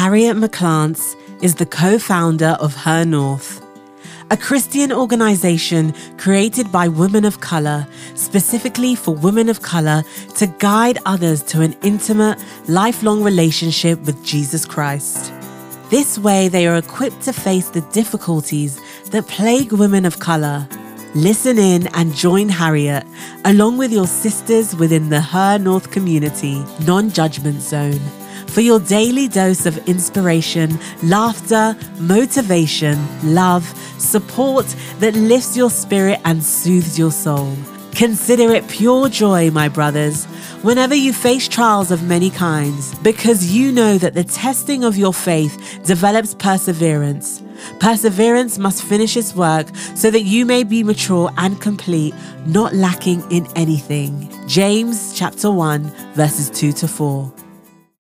Harriet McClance is the co founder of Her North, a Christian organization created by women of color, specifically for women of color to guide others to an intimate, lifelong relationship with Jesus Christ. This way, they are equipped to face the difficulties that plague women of color. Listen in and join Harriet, along with your sisters within the Her North community non judgment zone, for your daily dose of inspiration, laughter, motivation, love, support that lifts your spirit and soothes your soul. Consider it pure joy, my brothers, whenever you face trials of many kinds, because you know that the testing of your faith develops perseverance. Perseverance must finish its work so that you may be mature and complete, not lacking in anything. James chapter 1 verses 2 to 4.